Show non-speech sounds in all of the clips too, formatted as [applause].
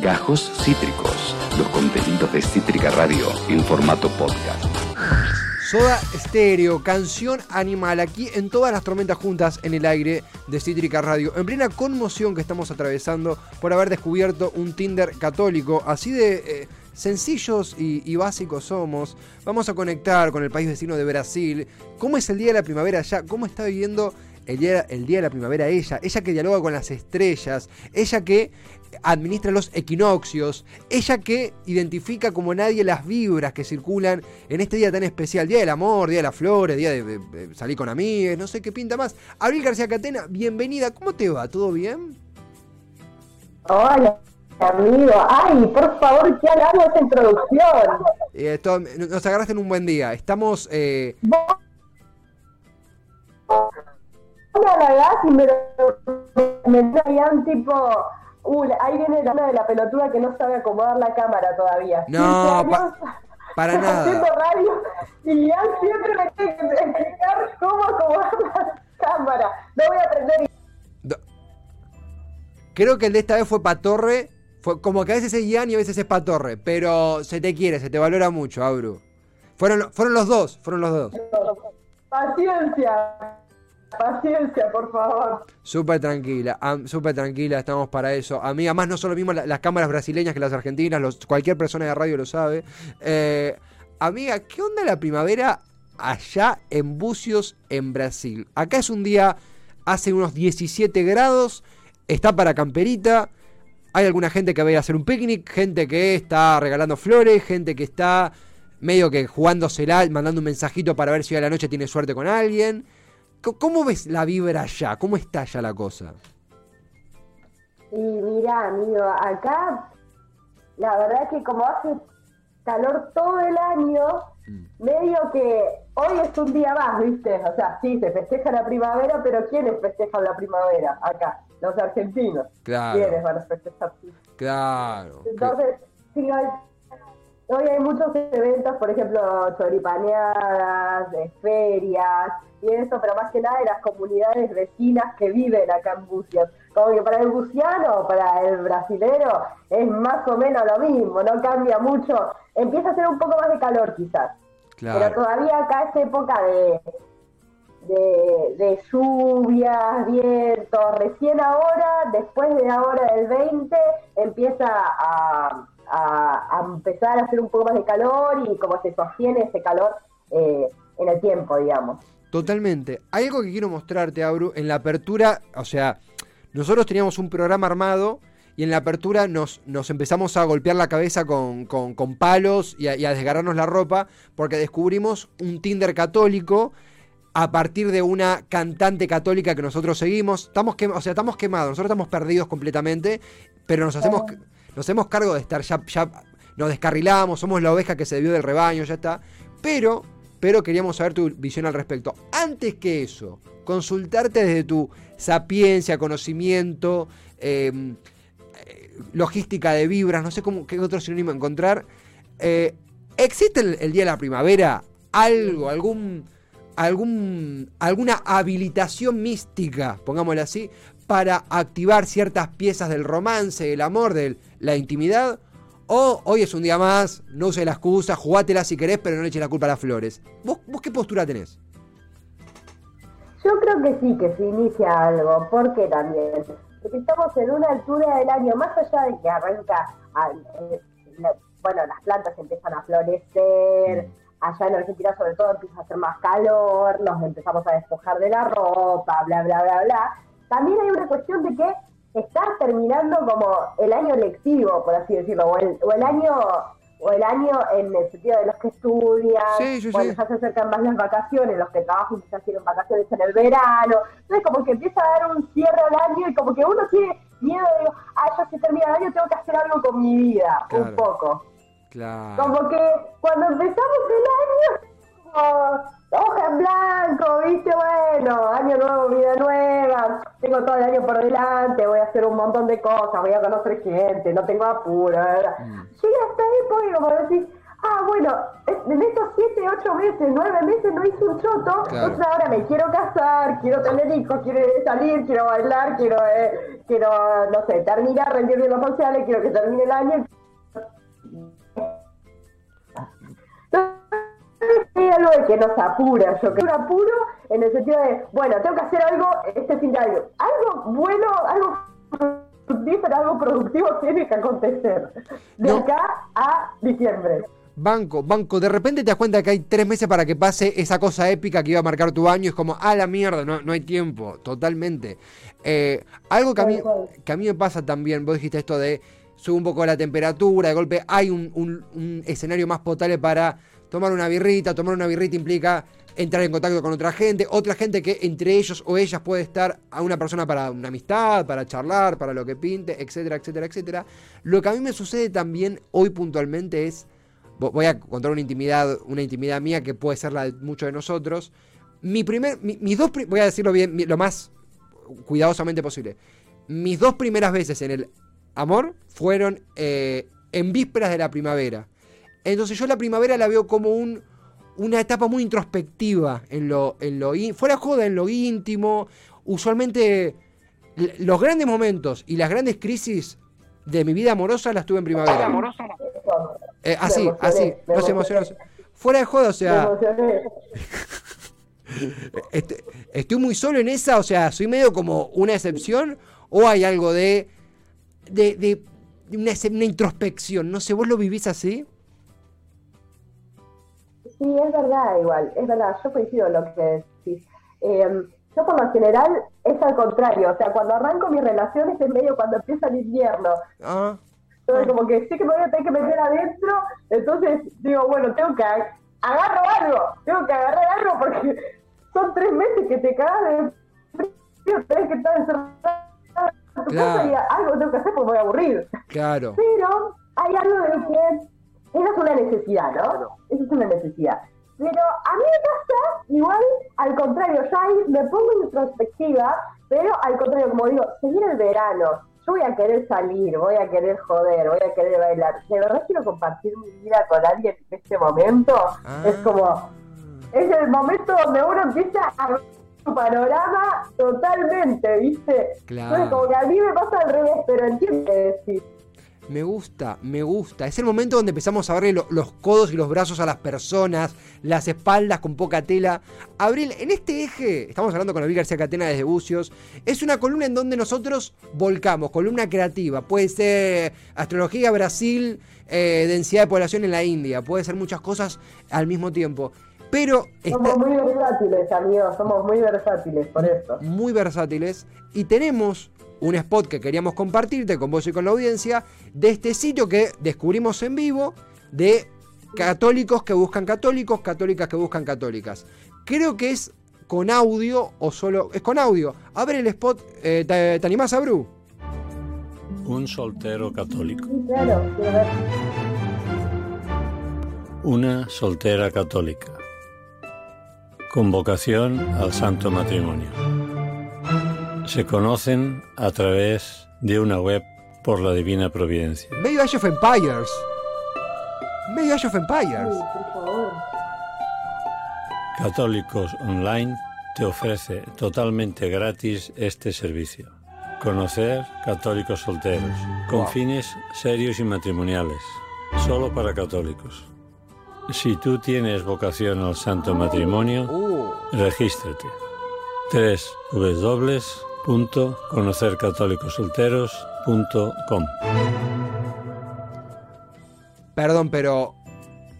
Gajos Cítricos, los contenidos de Cítrica Radio en formato podcast. Soda Stereo, canción animal, aquí en todas las tormentas juntas en el aire de Cítrica Radio, en plena conmoción que estamos atravesando por haber descubierto un Tinder católico, así de eh, sencillos y, y básicos somos. Vamos a conectar con el país vecino de Brasil. ¿Cómo es el día de la primavera allá? ¿Cómo está viviendo el día, el día de la primavera ella? Ella que dialoga con las estrellas, ella que administra los equinoccios, ella que identifica como nadie las vibras que circulan en este día tan especial, Día del Amor, Día de las Flores, Día de, de- de salir con amigos, no sé qué pinta más. Abril García Catena, bienvenida, ¿cómo te va? ¿Todo bien? Hola, amigo. Ay, por favor, qué halago esa introducción. Eh, todo- nos agarraste en un buen día, estamos... eh, Vos me halagás y me, me traían tipo... Uh, ahí viene la una de la pelotuda que no sabe acomodar la cámara todavía. No, [laughs] 15 pa- años para [laughs] nada. Haciendo radio y ya siempre me tiene que explicar cómo acomodar la cámara. No voy a aprender. Creo que el de esta vez fue Patorre, fue como que a veces es Ian y a veces es Patorre, pero se te quiere, se te valora mucho, Abru. Fueron, fueron los dos, fueron los dos. Paciencia. Paciencia, por favor. Súper tranquila, súper tranquila, estamos para eso. A mí, además, no son lo mismo la- las cámaras brasileñas que las argentinas, cualquier persona de radio lo sabe. Eh, amiga, ¿qué onda la primavera allá en Bucios, en Brasil? Acá es un día, hace unos 17 grados, está para camperita. Hay alguna gente que va a ir a hacer un picnic, gente que está regalando flores, gente que está medio que jugándosela, mandando un mensajito para ver si a la noche tiene suerte con alguien. ¿Cómo ves la vibra allá? ¿Cómo está allá la cosa? Y mira, amigo, acá la verdad que como hace calor todo el año, medio que hoy es un día más, ¿viste? O sea, sí, se festeja la primavera, pero ¿quiénes festejan la primavera acá? Los argentinos. Claro. ¿Quiénes van a festejar? Claro. Entonces, sí, hoy, hoy hay muchos eventos, por ejemplo, choripaneadas, de ferias y eso, pero más que nada de las comunidades vecinas que viven acá en Bucios. Como que para el buciano, para el brasilero, es más o menos lo mismo, no cambia mucho. Empieza a hacer un poco más de calor quizás, pero todavía acá es época de, de, de lluvias, vientos. Recién ahora, después de ahora del 20, empieza a empezar a hacer un poco más de calor y como se sostiene ese calor eh, en el tiempo, digamos. Totalmente. Hay algo que quiero mostrarte, Abru. En la apertura, o sea, nosotros teníamos un programa armado y en la apertura nos, nos empezamos a golpear la cabeza con, con- con palos y a, y a desgarrarnos la ropa porque descubrimos un Tinder católico a partir de una cantante católica que nosotros seguimos. Estamos quem- o sea, estamos quemados, nosotros estamos perdidos completamente, pero nos hacemos, nos hacemos cargo de estar ya, ya nos descarrilamos, somos la oveja que se debió del rebaño, ya está. Pero, pero queríamos saber tu visión al respecto. Antes que eso, consultarte desde tu sapiencia, conocimiento, eh, eh, logística de vibras, no sé cómo, qué otro sinónimo encontrar. Eh, ¿Existe el, el día de la primavera algo, algún, algún, alguna habilitación mística, pongámosle así, para activar ciertas piezas del romance, del amor, de la intimidad? O hoy es un día más, no uses la excusa, jugátela si querés, pero no le eches la culpa a las flores. ¿Vos, vos qué postura tenés? Yo creo que sí, que se inicia algo. ¿Por qué también? Porque estamos en una altura del año, más allá de que arranca, eh, bueno, las plantas empiezan a florecer, allá en Argentina sobre todo empieza a hacer más calor, nos empezamos a despojar de la ropa, bla, bla, bla, bla. También hay una cuestión de que está terminando como el año lectivo, por así decirlo, o el, o el año o el año en el sentido de los que estudian, Sí, sí, ya se acercan más las vacaciones, los que trabajan quizás tienen vacaciones en el verano, entonces como que empieza a dar un cierre al año y como que uno tiene miedo de, ah, ya se termina el año, tengo que hacer algo con mi vida, Claro. un poco. Claro. Como que cuando empezamos el año, hoja en blanco, viste, bueno, año nuevo, vida nueva, tengo todo el año por delante, voy a hacer un montón de cosas, voy a conocer gente, no tengo apuro, ¿verdad? Mm. Llega esta época y como decís, ah, bueno, en estos siete, ocho meses, nueve meses no hice un choto, Claro. entonces ahora me quiero casar, quiero tener hijos, quiero salir, quiero bailar, quiero, eh, quiero, no sé, terminar, rendir bien los sociales, quiero que termine el año. Hay algo de que nos apura, yo creo. Un apuro en el sentido de, bueno, tengo que hacer algo este fin de año. Algo bueno, algo fructífero, algo productivo tiene que acontecer. De No. acá a diciembre. Banco, banco, de repente te das cuenta que hay tres meses para que pase esa cosa épica que iba a marcar tu año. Es como, ah, la mierda, no, no hay tiempo, totalmente. Eh, algo que a, mí, que a mí me pasa también, vos dijiste esto de sube un poco la temperatura, de golpe hay un, un- un escenario más potable para tomar una birrita. Tomar una birrita implica entrar en contacto con otra gente, otra gente que entre ellos o ellas puede estar a una persona para una amistad, para charlar, para lo que pinte, etcétera, etcétera, etcétera. Lo que a mí me sucede también hoy puntualmente es Vo- voy a contar una intimidad, una intimidad mía que puede ser la de muchos de nosotros. Mi primer, mi- mis dos, voy a decirlo bien, lo más cuidadosamente posible. Mis dos primeras veces en el amor fueron eh, en vísperas de la primavera. Entonces yo la primavera la veo como un, una etapa muy introspectiva en lo, en lo ín- fuera joda, en lo íntimo. Usualmente los grandes momentos y las grandes crisis de mi vida amorosa las tuve en primavera. Eh, así, emocioné, así, no se emocionó. Fuera de joda, o sea, [laughs] este- estoy muy solo en esa, o sea, soy medio como una excepción, o hay algo de, de, de- una, una introspección, no sé, ¿vos lo vivís así? Sí, es verdad, igual, es verdad, yo coincido en lo que decís. Eh, yo por lo general es al contrario, o sea, cuando arranco mis relaciones es medio cuando empieza el invierno. Ah, Entonces, como que sé que me voy a tener que meter adentro, entonces digo, bueno, tengo que ag- agarro algo, tengo que agarrar algo porque [laughs] son tres meses que te cagas de frío, tenés que estar encerrado en tu Claro. casa y algo tengo que hacer porque voy a aburrir. claro. Pero hay algo de que esa es una necesidad, ¿no? Esa es una necesidad. Pero a mí me pasa igual al contrario, yo ahí me pongo introspectiva, pero al contrario, como digo, seguir el verano. Yo voy a querer salir, voy a querer joder, voy a querer bailar. De verdad quiero compartir mi vida con alguien en este momento. Ah. Es como, es el momento donde uno empieza a ver su panorama totalmente, ¿viste? Claro. Entonces, como que a mí me pasa al revés, pero entiendo que decís. Me gusta, me gusta. Es el momento donde empezamos a lo- los codos y los brazos a las personas, las espaldas con poca tela. Abril, en este eje, estamos hablando con Abril García Catena desde Bucios, es una columna en donde nosotros volcamos, columna creativa. Puede ser astrología Brasil, eh, densidad de población en la India, puede ser muchas cosas al mismo tiempo. Pero está Somos muy versátiles, amigos, somos muy versátiles por eso. muy versátiles y tenemos un spot que queríamos compartirte con vos y con la audiencia de este sitio que descubrimos en vivo de católicos que buscan católicos, católicas que buscan católicas. Creo que es con audio o solo... Es con audio. A ver el spot. eh, ¿te, te animás, Abru? Un soltero católico. Sí, claro, quiero ver. Una soltera católica. Convocación al santo matrimonio. Se conocen a través de una web por la divina providencia. Medio Age of Empires. Medio Age of Empires. Sí, por favor. Católicos Online te ofrece totalmente gratis este servicio. Conocer católicos solteros, con Wow. fines serios y matrimoniales, solo para católicos. Si tú tienes vocación al santo matrimonio, regístrate. www.conocercatolicosolteros.com perdón, pero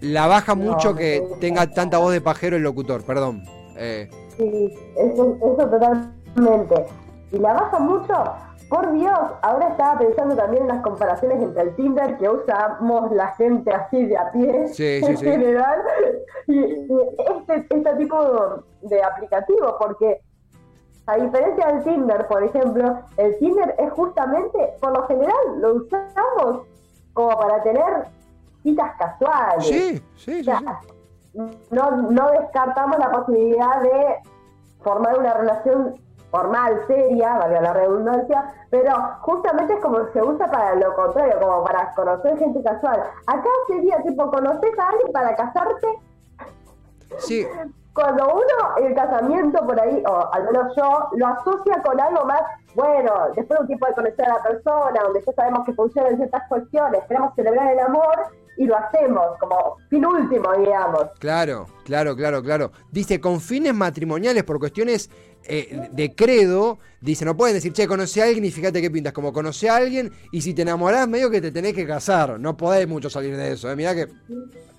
la baja mucho que tenga tanta voz de pajero el locutor, perdón. Eh, Sí, eso, eso totalmente. Y la baja mucho, por Dios, ahora estaba pensando también en las comparaciones entre el Tinder que usamos la gente así de a pie Sí, en sí. general y, y este, este tipo de aplicativo, porque a diferencia del Tinder, por ejemplo, el Tinder es justamente, por lo general, lo usamos como para tener citas casuales. sí, sí. O sea, sí. no, no descartamos la posibilidad de formar una relación formal, seria, valga la redundancia, pero justamente es como se usa para lo contrario, como para conocer gente casual. Acá sería tipo, ¿conoces a alguien para casarte? Sí, Cuando uno el casamiento por ahí, o al menos yo, lo asocia con algo más, bueno, después de un tiempo de conocer a la persona, donde ya sabemos que funcionan ciertas cuestiones, queremos celebrar el amor y lo hacemos como fin último, digamos. Claro, claro, claro, claro. Dice, con fines matrimoniales, por cuestiones eh, de credo, dice, no pueden decir, che, conocí a alguien y fíjate qué pintas, como conocí a alguien y si te enamorás, medio que te tenés que casar. No podés mucho salir de eso. ¿eh? Mirá que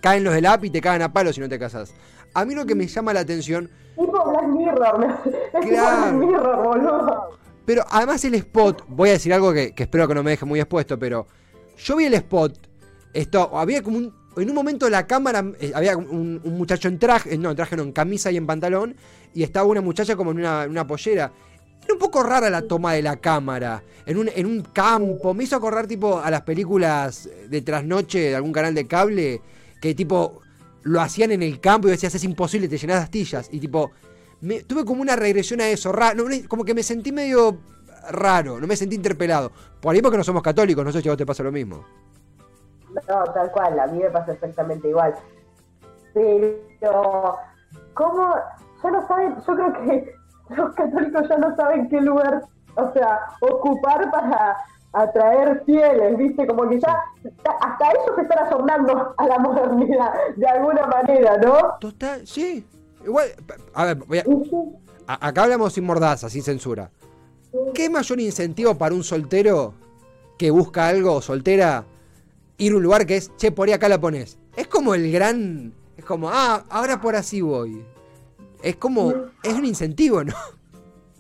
caen los del app y te cagan a palo si no te casás. A mí lo que me llama la atención, [laughs] Tipo Black Mirror, es Claro. Black Mirror, boludo. pero además el spot, voy a decir algo que, que espero que no me deje muy expuesto, pero yo vi el spot, esto, había como un, en un momento la cámara, eh, había un, muchacho en traje, no, en traje no, en camisa y en pantalón, y estaba una muchacha como en una, una pollera. Era un poco rara la toma de la cámara, en un, en un campo, me hizo acordar tipo a las películas de trasnoche de algún canal de cable, que tipo lo hacían en el campo y decías es imposible, te llenás de astillas, y tipo, tuve como una regresión a eso, ra- no, como que me sentí medio raro, no me sentí interpelado. Por ahí porque no somos católicos, no sé si a vos te pasa lo mismo. No, tal cual, a mí me pasa exactamente igual. Pero, ¿cómo? Ya no saben, yo creo que [laughs] los católicos ya no saben qué lugar, o sea, ocupar para atraer fieles, ¿viste? Como que ya, hasta ellos se están asombrando a la modernidad, de alguna manera, ¿no? Total, sí. Igual, a ver, voy a- a- acá hablamos sin mordaza, sin censura. ¿Qué mayor incentivo para un soltero que busca algo, soltera, ir a un lugar que es, che, por ahí acá la pones? Es como el gran, es como, ah, ahora por así voy. Es como, es un incentivo, ¿no?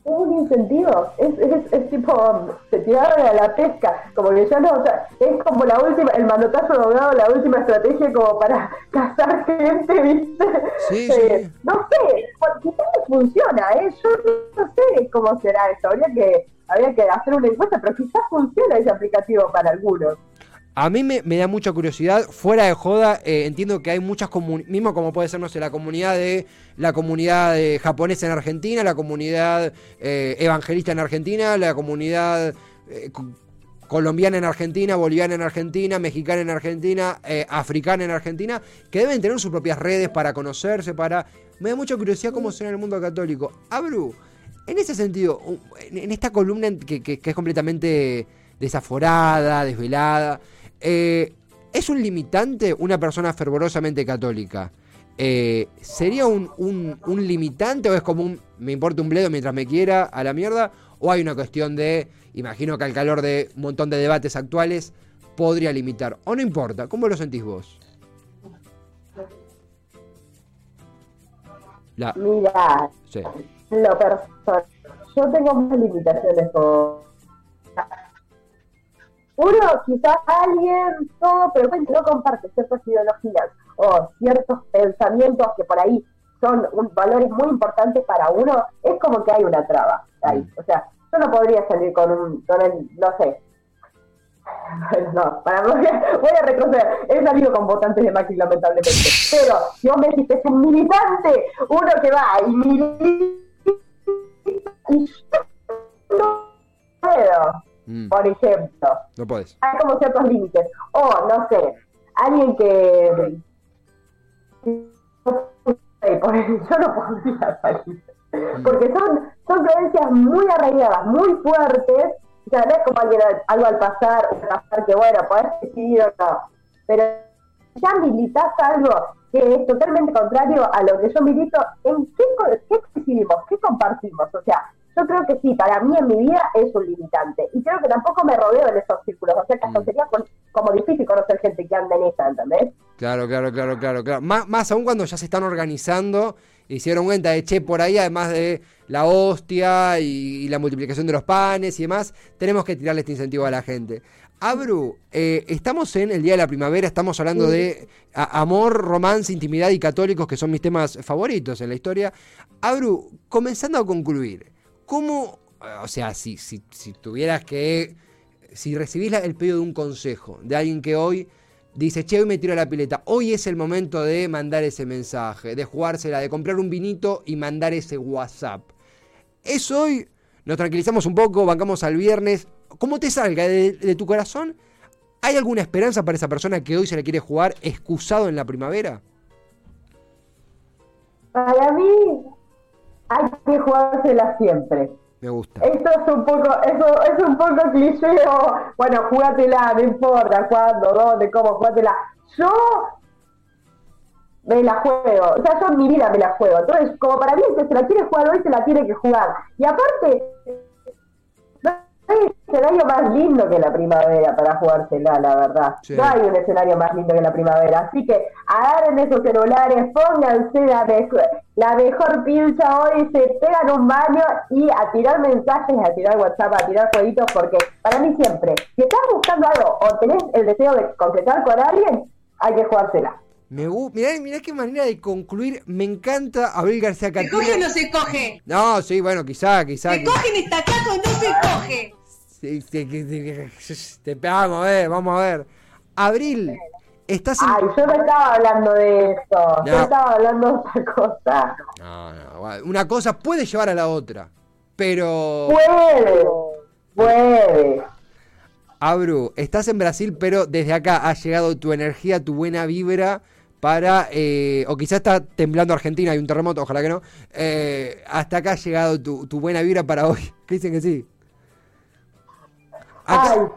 Es un incentivo, es, es, es tipo, se tiraron a la pesca, como que ya no, o sea, es como la última, el manotazo doblado, la última estrategia como para [laughs] cazar gente, ¿viste? Sí, Eh, sí. No sé, quizás funciona, ¿eh? Yo no sé cómo será eso, habría que, habría que hacer una encuesta, pero quizás funciona ese aplicativo para algunos. A mí me, me da mucha curiosidad, fuera de joda, eh, entiendo que hay muchas comunidades, mismo como puede ser, no sé, la comunidad de la comunidad de japonesa en Argentina, la comunidad eh, evangelista en Argentina, la comunidad eh, co- colombiana en Argentina, boliviana en Argentina, mexicana en Argentina, eh, africana en Argentina, que deben tener sus propias redes para conocerse, para... Me da mucha curiosidad cómo será el mundo católico. Abru, en ese sentido, en esta columna que, que- que es completamente desaforada, desvelada, eh, ¿es un limitante una persona fervorosamente católica? Eh, ¿Sería un, un- un limitante o es como un me importa un bledo mientras me quiera a la mierda? ¿O hay una cuestión de, imagino que al calor de un montón de debates actuales, podría limitar? ¿O no importa? ¿Cómo lo sentís vos? La, Mira, sí. lo personal, yo tengo más limitaciones con... Uno, quizás alguien, todo, pero bueno, no comparte ciertas ideologías o ciertos pensamientos que por ahí son un- valores muy importantes para uno, es como que hay una traba ahí. Mm. O sea, yo no podría salir con un, con el, no sé, no, para, [laughs] a, voy a retroceder. He salido con votantes de Macri, lamentablemente. Pero si vos me decís que es un militante, uno que va y milita. Y no Mm, por ejemplo. no podés. Hay como ciertos límites. O, no sé, alguien que. Yo no podría salir. Porque son, son creencias muy arraigadas, muy fuertes. O sea, no es como alguien, al- algo al pasar, al pasar que bueno, podés decidir o no. Pero ya militas algo que es totalmente contrario a lo que yo milito, ¿en qué, qué coincidimos? ¿Qué compartimos? O sea, yo creo que sí, para mí en mi vida es un limitante. Y creo que tampoco me rodeo en esos círculos. O sea, Mm. sería como difícil conocer gente que anda en esa, ¿entendés? Claro, claro, claro, claro, claro. Más, más aún cuando ya se están organizando dieron cuenta de, che, por ahí, además de la hostia y, y la multiplicación de los panes y demás, tenemos que tirarle este incentivo a la gente. Abru, eh, estamos en el Día de la Primavera, estamos hablando de a- amor, romance, intimidad y católicos, que son mis temas favoritos en la historia. Abru, comenzando a concluir, ¿cómo, eh, o sea, si, si, si tuvieras que, si recibís el pedido de un consejo de alguien que hoy dice, che, hoy me tiro a la pileta, hoy es el momento de mandar ese mensaje, de jugársela, de comprar un vinito y mandar ese WhatsApp. ¿Es hoy nos tranquilizamos un poco, bancamos al viernes. ¿Cómo te salga de, de tu corazón? ¿Hay alguna esperanza para esa persona que hoy se le quiere jugar excusado en la primavera? Para mí hay que jugársela siempre. Me gusta. Esto es un poco, eso es un poco cliché bueno, jugátela, no importa cuándo, dónde, cómo, jugátela. Yo me la juego, o sea, yo en mi vida me la juego. Entonces, como para mí el que se la quiere jugar hoy, se la tiene que jugar. Y aparte, hay escenario más lindo que la primavera para jugársela, la verdad. Sí. No hay un escenario más lindo que la primavera. Así que agarren esos celulares, pónganse la, mejor, la mejor pincha hoy, se pegan un baño y a tirar mensajes, a tirar WhatsApp, a tirar jueguitos, porque para mí siempre, si estás buscando algo o tenés el deseo de concretar con alguien, hay que jugársela. Me mirá, mirá qué manera de concluir. Me encanta Abril García ¿Se Catena. coge o no se coge? No, sí, bueno, quizá, quizá. ¿Se quizá. coge en esta casa o no se coge? Sí, sí, que- que- que- te- vamos a ver, vamos a ver. Abril, estás en... Ay, yo no estaba hablando de eso, yo No. estaba hablando de otra cosa. No, no, una cosa puede llevar a la otra. Pero, Puede, puede. Abru, estás en Brasil, pero desde acá ha llegado tu energía, tu buena vibra para, eh, o quizás está temblando Argentina, hay un terremoto, ojalá que no. Eh, hasta acá ha llegado tu, tu buena vibra para hoy. ¿Qué [laughs] dicen que sí? Acá,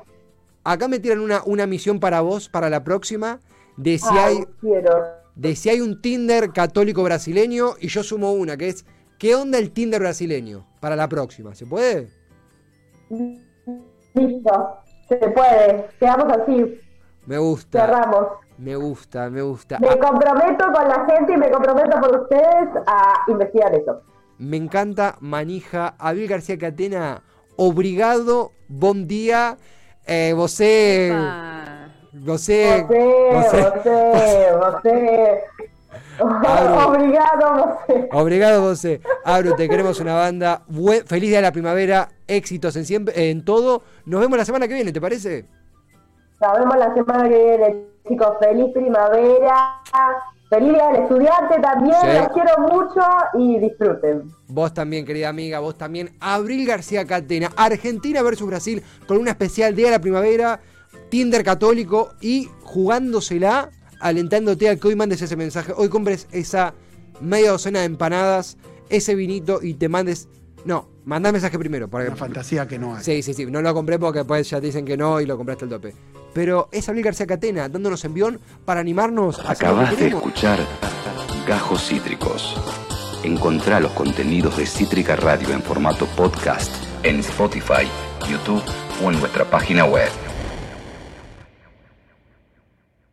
acá me tiran una, una misión para vos, para la próxima, de si ay, hay quiero. de si hay un Tinder católico brasileño y yo sumo una, que es ¿qué onda el Tinder brasileño? Para la próxima, ¿se puede? Listo, se puede. Quedamos así, Me gusta, cerramos. Me gusta, me gusta. Me comprometo con la gente y me comprometo por ustedes a investigar eso. me encanta Manija, Abil García Catena, obrigado, buen día. Eh, você- José, José. Abro. [laughs] Obrigado, José. Obrigado, você. Abro, te queremos una banda. Buen- feliz día de la primavera, éxitos en siempre, en todo. Nos vemos la semana que viene, ¿te parece? Nos vemos la semana que viene, chicos. Feliz primavera. Feliz día del estudiante también. Sí. Los quiero mucho y disfruten. Vos también, querida amiga, vos también. Abril García Catena, Argentina versus Brasil, con una especial Día de la Primavera, Tinder católico y jugándosela, alentándote a que hoy mandes ese mensaje. Hoy compres esa media docena de empanadas, ese vinito y te mandes. No, mandá mensaje primero. Porque... Una fantasía que no hay. Sí, sí, sí. No lo compré porque después ya te dicen que no y lo compraste al tope. Pero es Abril García Catena dándonos envión para animarnos a Acabas de escuchar Gajos Cítricos. Encontrá los contenidos de Cítrica Radio en formato podcast en Spotify, YouTube o en nuestra página web.